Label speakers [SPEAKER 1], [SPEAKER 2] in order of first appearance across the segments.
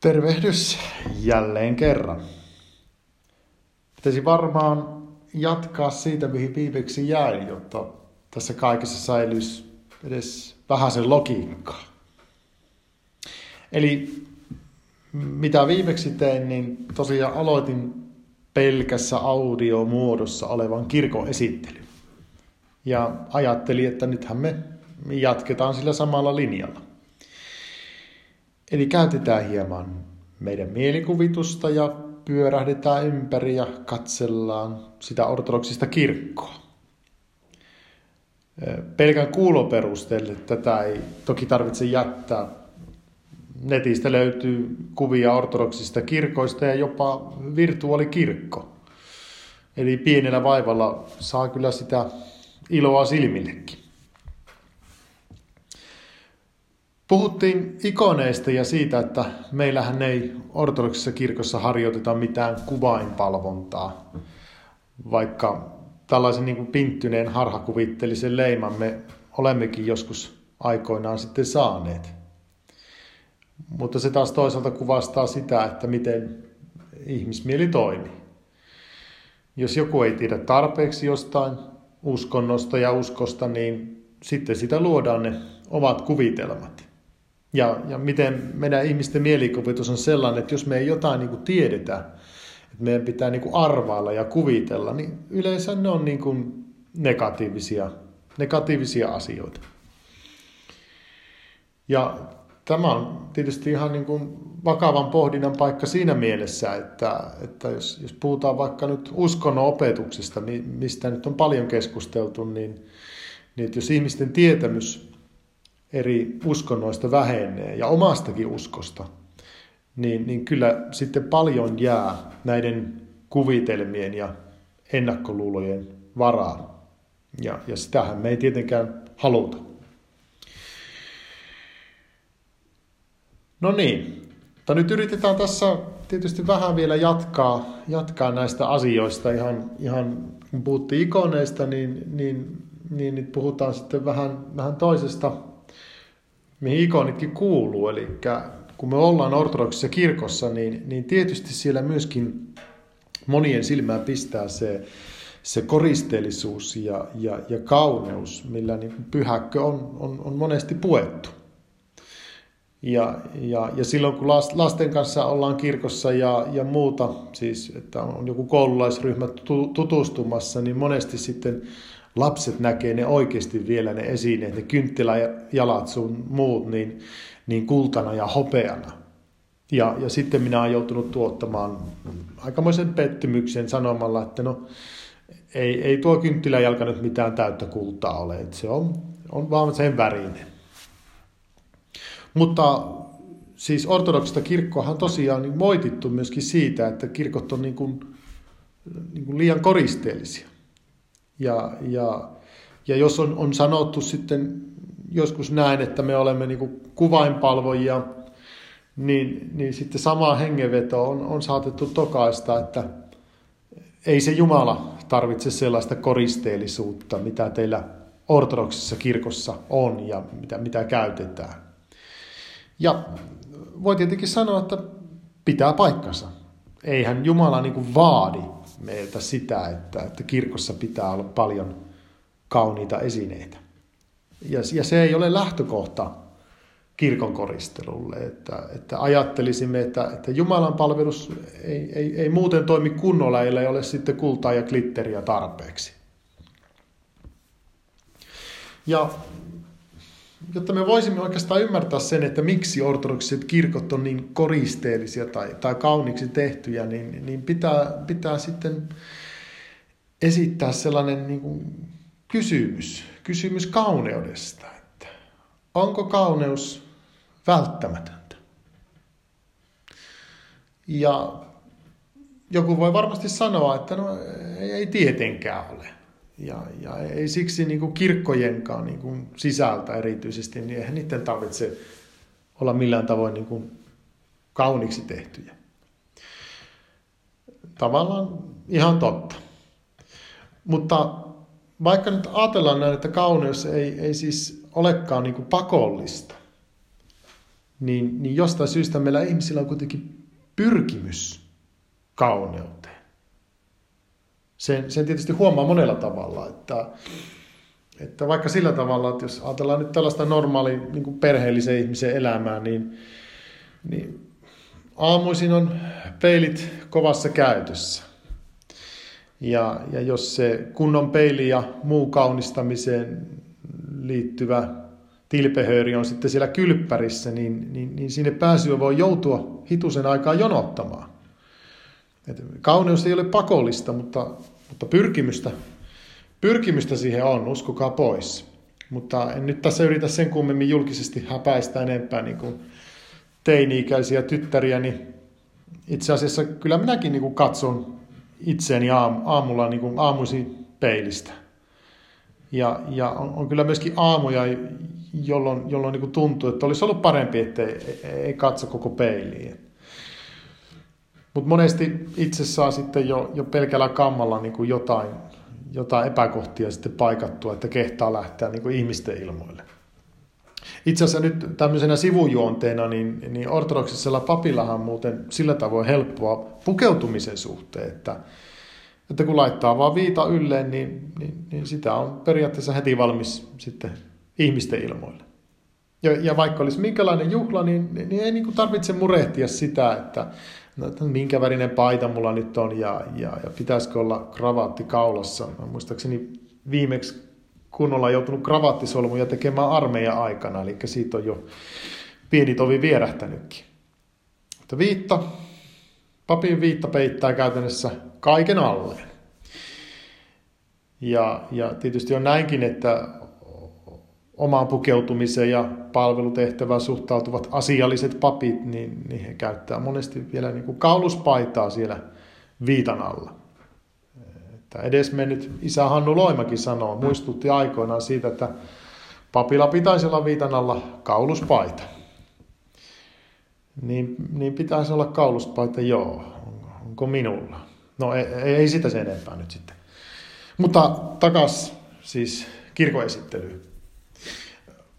[SPEAKER 1] Tervehdys jälleen kerran. Pitäisi varmaan jatkaa siitä, mihin viimeksi jäi, jotta tässä kaikessa säilyisi edes vähän sen logiikkaa. Eli mitä viimeksi tein, niin tosiaan aloitin pelkässä audiomuodossa olevan kirkon esittely. Ja ajattelin, että nythän me jatketaan sillä samalla linjalla. Eli käytetään hieman meidän mielikuvitusta ja pyörähdetään ympäri ja katsellaan sitä ortodoksista kirkkoa. Pelkän kuuloperusteelle tätä ei toki tarvitse jättää. Netistä löytyy kuvia ortodoksista kirkoista ja jopa virtuaalikirkko. Eli pienellä vaivalla saa kyllä sitä iloa silmillekin. Puhuttiin ikoneista ja siitä, että meillähän ei ortodoksisessa kirkossa harjoiteta mitään kuvainpalvontaa, vaikka tällaisen niin kuin pinttyneen harhakuvittelisen leiman me olemmekin joskus aikoinaan sitten saaneet. Mutta se taas toisaalta kuvastaa sitä, että miten ihmismieli toimii. Jos joku ei tiedä tarpeeksi jostain uskonnosta ja uskosta, niin sitten sitä luodaan ne omat kuvitelmat. Ja, ja miten meidän ihmisten mielikuvitus on sellainen, että jos me ei jotain niin kuin tiedetä, että meidän pitää niin kuin arvailla ja kuvitella, niin yleensä ne on niin kuin negatiivisia, negatiivisia asioita. Ja tämä on tietysti ihan niin kuin vakavan pohdinnan paikka siinä mielessä, että, että jos, jos puhutaan vaikka nyt uskonnon opetuksesta, mistä nyt on paljon keskusteltu, niin, niin että jos ihmisten tietämys eri uskonnoista vähenee ja omastakin uskosta, niin, niin kyllä sitten paljon jää näiden kuvitelmien ja ennakkoluulojen varaan. Ja, ja sitähän me ei tietenkään haluta. No niin, mutta nyt yritetään tässä tietysti vähän vielä jatkaa, jatkaa näistä asioista. Ihan, ihan kun puhuttiin ikoneista, niin, niin, niin nyt puhutaan sitten vähän, vähän toisesta mihin ikonitkin kuuluu. Eli kun me ollaan ortodoksissa kirkossa, niin, niin tietysti siellä myöskin monien silmään pistää se, se koristeellisuus ja, ja, ja kauneus, millä niin pyhäkkö on, on, on monesti puettu. Ja, ja, ja silloin kun lasten kanssa ollaan kirkossa ja, ja muuta, siis että on joku koululaisryhmä tutustumassa, niin monesti sitten lapset näkee ne oikeasti vielä ne esineet, ne kynttiläjalat sun muut, niin, niin kultana ja hopeana. Ja, ja sitten minä olen joutunut tuottamaan aikamoisen pettymyksen sanomalla, että no ei, ei tuo kynttiläjalka nyt mitään täyttä kultaa ole, että se on, on vaan sen värinen. Mutta siis ortodoksista kirkkoahan tosiaan niin moitittu myöskin siitä, että kirkot on niin kuin, niin kuin liian koristeellisia. Ja, ja, ja jos on, on sanottu sitten joskus näin, että me olemme niin kuin kuvainpalvojia, niin, niin sitten sama hengenveto on, on saatettu tokaista, että ei se Jumala tarvitse sellaista koristeellisuutta, mitä teillä ortodoksissa kirkossa on ja mitä, mitä käytetään. Ja voi tietenkin sanoa, että pitää paikkansa. Eihän Jumala niin kuin vaadi meiltä sitä, että, että kirkossa pitää olla paljon kauniita esineitä. Ja, ja se ei ole lähtökohta kirkon koristelulle, että, että ajattelisimme, että, että Jumalan palvelus ei, ei, ei muuten toimi kunnolla, ellei ole sitten kultaa ja glitteriä tarpeeksi. Ja jotta me voisimme oikeastaan ymmärtää sen, että miksi ortodoksiset kirkot on niin koristeellisia tai, tai kauniiksi tehtyjä, niin, niin pitää, pitää sitten esittää sellainen niin kuin kysymys, kysymys kauneudesta. Että onko kauneus välttämätöntä? Ja joku voi varmasti sanoa, että no ei tietenkään ole. Ja, ja ei siksi niin kuin kirkkojenkaan niin kuin sisältä erityisesti, niin eihän niiden tarvitse olla millään tavoin niin kuin kauniksi tehtyjä. Tavallaan ihan totta. Mutta vaikka nyt ajatellaan näin, että kauneus ei, ei siis olekaan niin kuin pakollista, niin, niin jostain syystä meillä ihmisillä on kuitenkin pyrkimys kauneuteen. Sen, sen tietysti huomaa monella tavalla, että, että vaikka sillä tavalla, että jos ajatellaan nyt tällaista normaali niin perheellisen ihmisen elämää, niin, niin aamuisin on peilit kovassa käytössä. Ja, ja jos se kunnon peili ja muu kaunistamiseen liittyvä tilpehööri on sitten siellä kylppärissä, niin, niin, niin sinne pääsyä voi joutua hitusen aikaa jonottamaan. Et kauneus ei ole pakollista, mutta, mutta pyrkimystä, pyrkimystä siihen on, uskokaa pois. Mutta en nyt tässä yritä sen kummemmin julkisesti häpäistä enempää niin kuin teini-ikäisiä tyttäriä, niin itse asiassa kyllä minäkin niin kuin katson itseäni aamulla niin kuin aamuisin peilistä. Ja, ja on, on kyllä myöskin aamuja, jolloin, jolloin niin kuin tuntuu, että olisi ollut parempi, että ei, ei katso koko peiliin. Mutta monesti itse saa sitten jo, jo pelkällä kammalla niin kuin jotain, jotain epäkohtia sitten paikattua, että kehtaa lähteä niin kuin ihmisten ilmoille. Itse asiassa nyt tämmöisenä sivujuonteena, niin, niin ortodoksisella papillahan muuten sillä tavoin helppoa pukeutumisen suhteen, että, että kun laittaa vaan viita ylleen, niin, niin, niin sitä on periaatteessa heti valmis sitten ihmisten ilmoille. Ja, ja vaikka olisi minkälainen juhla, niin, niin, niin ei niin kuin tarvitse murehtia sitä, että no, minkä värinen paita mulla nyt on ja, ja, ja pitäisikö olla kravaatti kaulassa. Mä muistaakseni viimeksi kunnolla joutunut kravattisolmuja tekemään armeijan aikana, eli siitä on jo pieni tovi vierähtänytkin. Mutta viitta, papin viitta peittää käytännössä kaiken alleen. Ja, ja tietysti on näinkin, että omaan pukeutumiseen ja palvelutehtävään suhtautuvat asialliset papit, niin, niin he käyttää monesti vielä niin kuin kauluspaitaa siellä viitan alla. Että edesmennyt isä Hannu Loimakin sanoo, muistutti aikoinaan siitä, että papilla pitäisi olla viitan alla kauluspaita. Niin, niin pitäisi olla kauluspaita, joo. Onko minulla? No ei, ei sitä sen enempää nyt sitten. Mutta takas siis kirkoesittelyyn.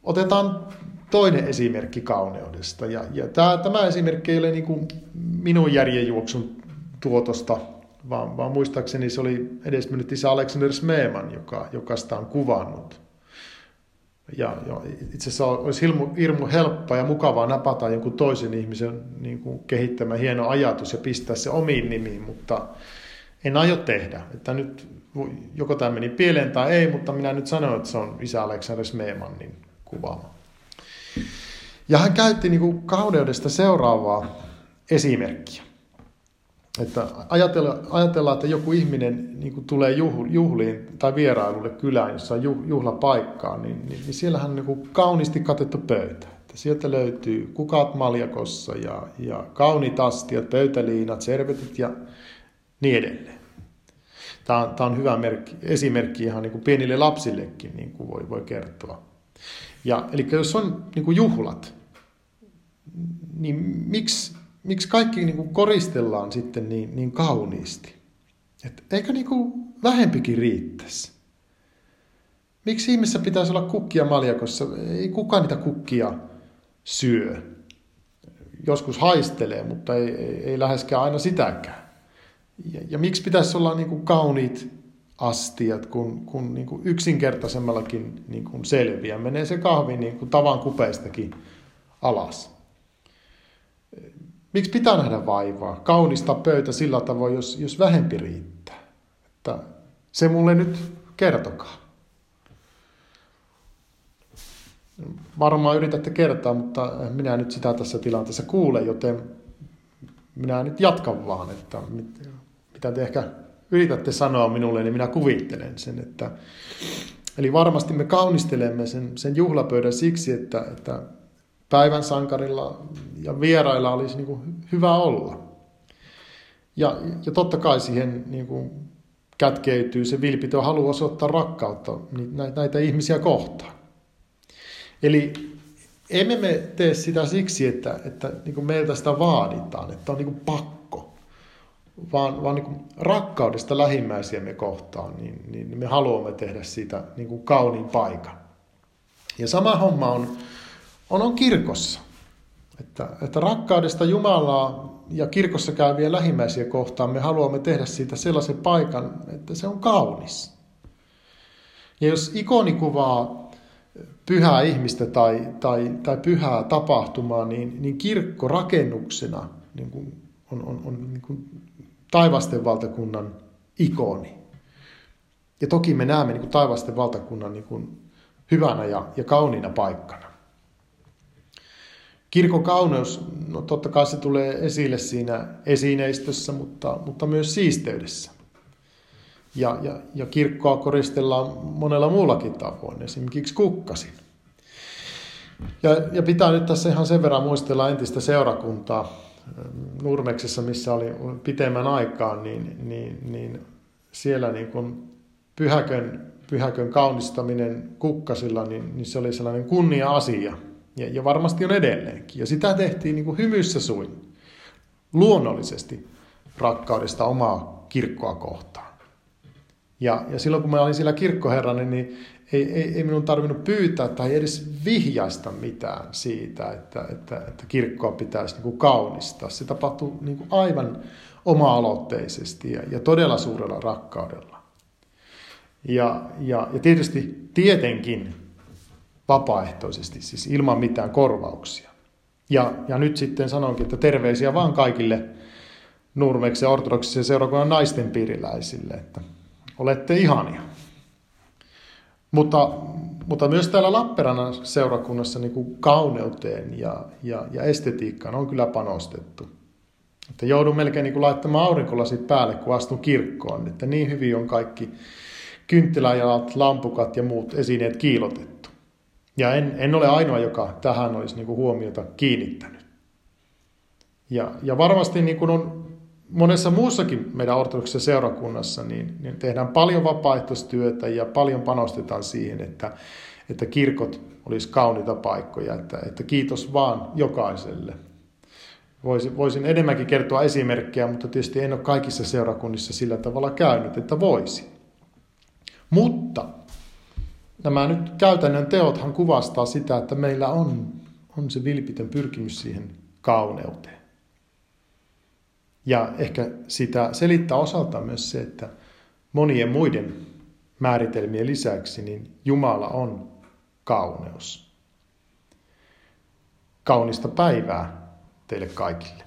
[SPEAKER 1] Otetaan toinen esimerkki kauneudesta. Ja, ja tämä, tämä esimerkki ei ole niin kuin minun järjenjuoksun tuotosta, vaan, vaan muistaakseni se oli edesmennyt isä Alexander Smeeman, joka, joka sitä on kuvannut. Ja, ja itse asiassa olisi hirmu, hirmu helppoa ja mukavaa napata jonkun toisen ihmisen niin kuin kehittämä hieno ajatus ja pistää se omiin nimiin, mutta en aio tehdä. Että nyt joko tämä meni pieleen tai ei, mutta minä nyt sanon, että se on isä Alexander Smeemannin kuvaama. Ja hän käytti niin kuin kauneudesta seuraavaa esimerkkiä. Että ajatellaan, että joku ihminen niin kuin tulee juhliin tai vierailulle kylään, jossa on juhlapaikkaa, niin, niin, niin siellähän on niin kuin kauniisti katettu pöytä. Että sieltä löytyy kukat maljakossa ja, ja kauniit astiat, pöytäliinat, servetit ja niin edelleen. Tämä on, tämä on hyvä merkki, esimerkki ihan niin kuin pienille lapsillekin, niin kuin voi, voi kertoa. Ja, eli jos on niin kuin juhlat, niin miksi, miksi kaikki niin kuin koristellaan sitten niin, niin kauniisti? Et eikö niin kuin vähempikin riittäisi? Miksi ihmisessä pitäisi olla kukkia maljakossa? Ei kukaan niitä kukkia syö. Joskus haistelee, mutta ei, ei, ei läheskään aina sitäkään. Ja, ja miksi pitäisi olla niin kuin kauniit astiat, kun, kun niin kuin yksinkertaisemmallakin niin kuin selviää. Menee se kahvi niin kuin tavan kupeistakin alas. Miksi pitää nähdä vaivaa? Kaunista pöytä sillä tavoin, jos, jos vähempi riittää. Että se mulle nyt kertokaa. Varmaan yritätte kertoa, mutta minä nyt sitä tässä tilanteessa kuulen, joten minä nyt jatkan vaan, että mitä te ehkä yritätte sanoa minulle, niin minä kuvittelen sen. Että, eli varmasti me kaunistelemme sen, sen juhlapöydän siksi, että, että päivän sankarilla ja vierailla olisi niin kuin hyvä olla. Ja, ja totta kai siihen niin kuin kätkeytyy se vilpitön halu osoittaa rakkautta näitä ihmisiä kohtaan. Eli emme me tee sitä siksi, että, että niin kuin meiltä sitä vaaditaan, että on niin kuin pakko vaan, vaan niin rakkaudesta lähimmäisiämme kohtaan, niin, niin me haluamme tehdä siitä niin kuin kauniin paikan. Ja sama homma on, on, on kirkossa. Että, että rakkaudesta Jumalaa ja kirkossa käyviä lähimmäisiä kohtaan me haluamme tehdä siitä sellaisen paikan, että se on kaunis. Ja jos ikoni kuvaa pyhää ihmistä tai, tai, tai pyhää tapahtumaa, niin, niin kirkko rakennuksena niin kuin on, on, on niin kuin taivasten valtakunnan ikoni. Ja toki me näemme niin kuin taivasten valtakunnan niin kuin hyvänä ja, ja kauniina paikkana. Kirkon kauneus, no totta kai se tulee esille siinä esineistössä, mutta, mutta myös siisteydessä. Ja, ja, ja kirkkoa koristellaan monella muullakin tavoin, esimerkiksi kukkasin. Ja, ja pitää nyt tässä ihan sen verran muistella entistä seurakuntaa Nurmeksessa, missä oli pitemmän aikaa, niin, niin, niin siellä niin kuin pyhäkön, pyhäkön kaunistaminen kukkasilla, niin, niin se oli sellainen kunnia-asia. Ja, ja varmasti on edelleenkin. Ja sitä tehtiin niin kuin hymyssä suin, luonnollisesti rakkaudesta omaa kirkkoa kohtaan. Ja, ja silloin kun mä olin siellä kirkkoherrana, niin ei, ei, ei minun tarvinnut pyytää tai edes vihjaista mitään siitä, että, että, että kirkkoa pitäisi niin kuin kaunistaa. Se tapahtui niin kuin aivan oma-aloitteisesti ja, ja todella suurella rakkaudella. Ja, ja, ja tietysti tietenkin vapaaehtoisesti, siis ilman mitään korvauksia. Ja, ja nyt sitten sanonkin, että terveisiä vaan kaikille Nurmeksen ortodoksisen seurakunnan naisten piiriläisille, että olette ihania. Mutta, mutta myös täällä Lappeenrannan seurakunnassa niin kuin kauneuteen ja, ja, ja estetiikkaan on kyllä panostettu. Että joudun melkein niin kuin laittamaan aurinkolasit päälle, kun astun kirkkoon. Että niin hyvin on kaikki kynttiläjalat, lampukat ja muut esineet kiilotettu. Ja en, en ole ainoa, joka tähän olisi niin kuin huomiota kiinnittänyt. Ja, ja varmasti niin kuin on monessa muussakin meidän ortodoksisessa seurakunnassa, niin, niin tehdään paljon vapaaehtoistyötä ja paljon panostetaan siihen, että, että kirkot olisi kauniita paikkoja. Että, että kiitos vaan jokaiselle. Voisin, voisin enemmänkin kertoa esimerkkejä, mutta tietysti en ole kaikissa seurakunnissa sillä tavalla käynyt, että voisi. Mutta nämä nyt käytännön teothan kuvastaa sitä, että meillä on, on se vilpitön pyrkimys siihen kauneuteen. Ja ehkä sitä selittää osaltaan myös se, että monien muiden määritelmien lisäksi niin Jumala on kauneus. Kaunista päivää teille kaikille.